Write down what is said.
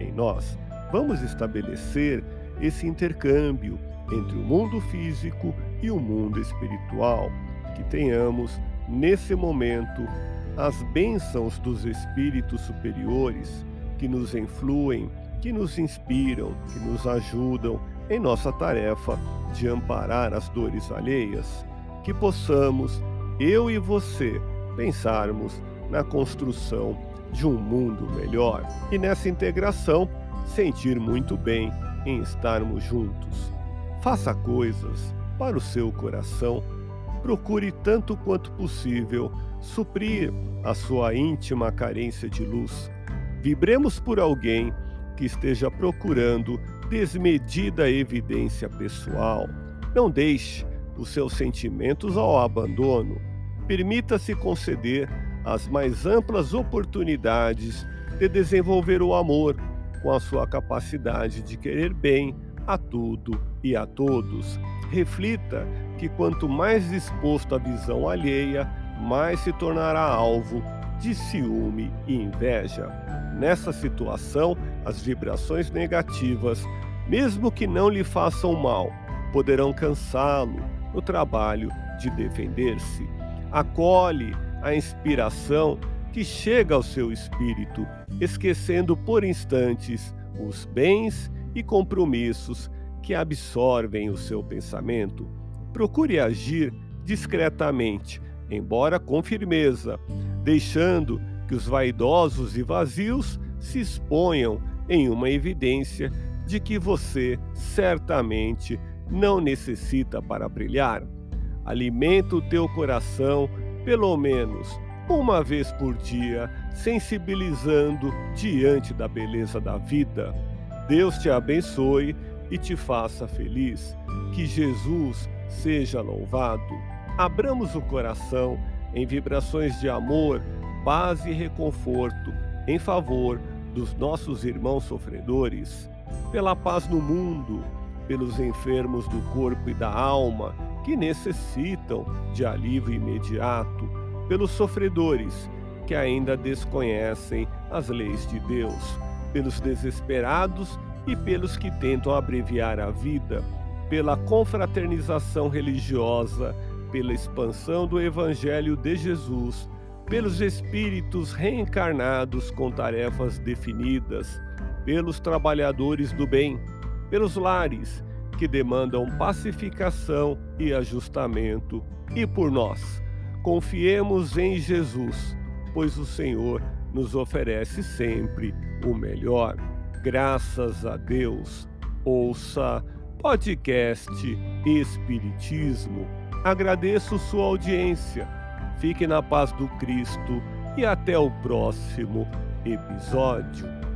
em nós. Vamos estabelecer esse intercâmbio entre o mundo físico e o mundo espiritual. Que tenhamos, nesse momento, as bênçãos dos espíritos superiores que nos influem, que nos inspiram, que nos ajudam em nossa tarefa de amparar as dores alheias. Que possamos, eu e você, pensarmos na construção de um mundo melhor e nessa integração sentir muito bem em estarmos juntos. Faça coisas para o seu coração. Procure tanto quanto possível suprir a sua íntima carência de luz. Vibremos por alguém que esteja procurando desmedida evidência pessoal. Não deixe os seus sentimentos ao abandono. Permita-se conceder as mais amplas oportunidades de desenvolver o amor com a sua capacidade de querer bem a tudo e a todos. Reflita que quanto mais disposto à visão alheia, mais se tornará alvo de ciúme e inveja. Nessa situação, as vibrações negativas, mesmo que não lhe façam mal, poderão cansá-lo no trabalho de defender-se. Acolhe a inspiração que chega ao seu espírito, esquecendo por instantes os bens e compromissos que absorvem o seu pensamento. Procure agir discretamente, embora com firmeza, deixando que os vaidosos e vazios se exponham em uma evidência de que você certamente não necessita para brilhar. Alimenta o teu coração pelo menos uma vez por dia, sensibilizando diante da beleza da vida. Deus te abençoe e te faça feliz. Que Jesus seja louvado. Abramos o coração em vibrações de amor, paz e reconforto em favor dos nossos irmãos sofredores, pela paz no mundo, pelos enfermos do corpo e da alma que necessitam de alívio imediato, pelos sofredores que ainda desconhecem as leis de Deus pelos desesperados e pelos que tentam abreviar a vida, pela confraternização religiosa, pela expansão do Evangelho de Jesus, pelos espíritos reencarnados com tarefas definidas, pelos trabalhadores do bem, pelos lares que demandam pacificação e ajustamento, e por nós. Confiemos em Jesus, pois o Senhor nos oferece sempre o melhor. Graças a Deus. Ouça podcast Espiritismo. Agradeço sua audiência. Fique na paz do Cristo e até o próximo episódio.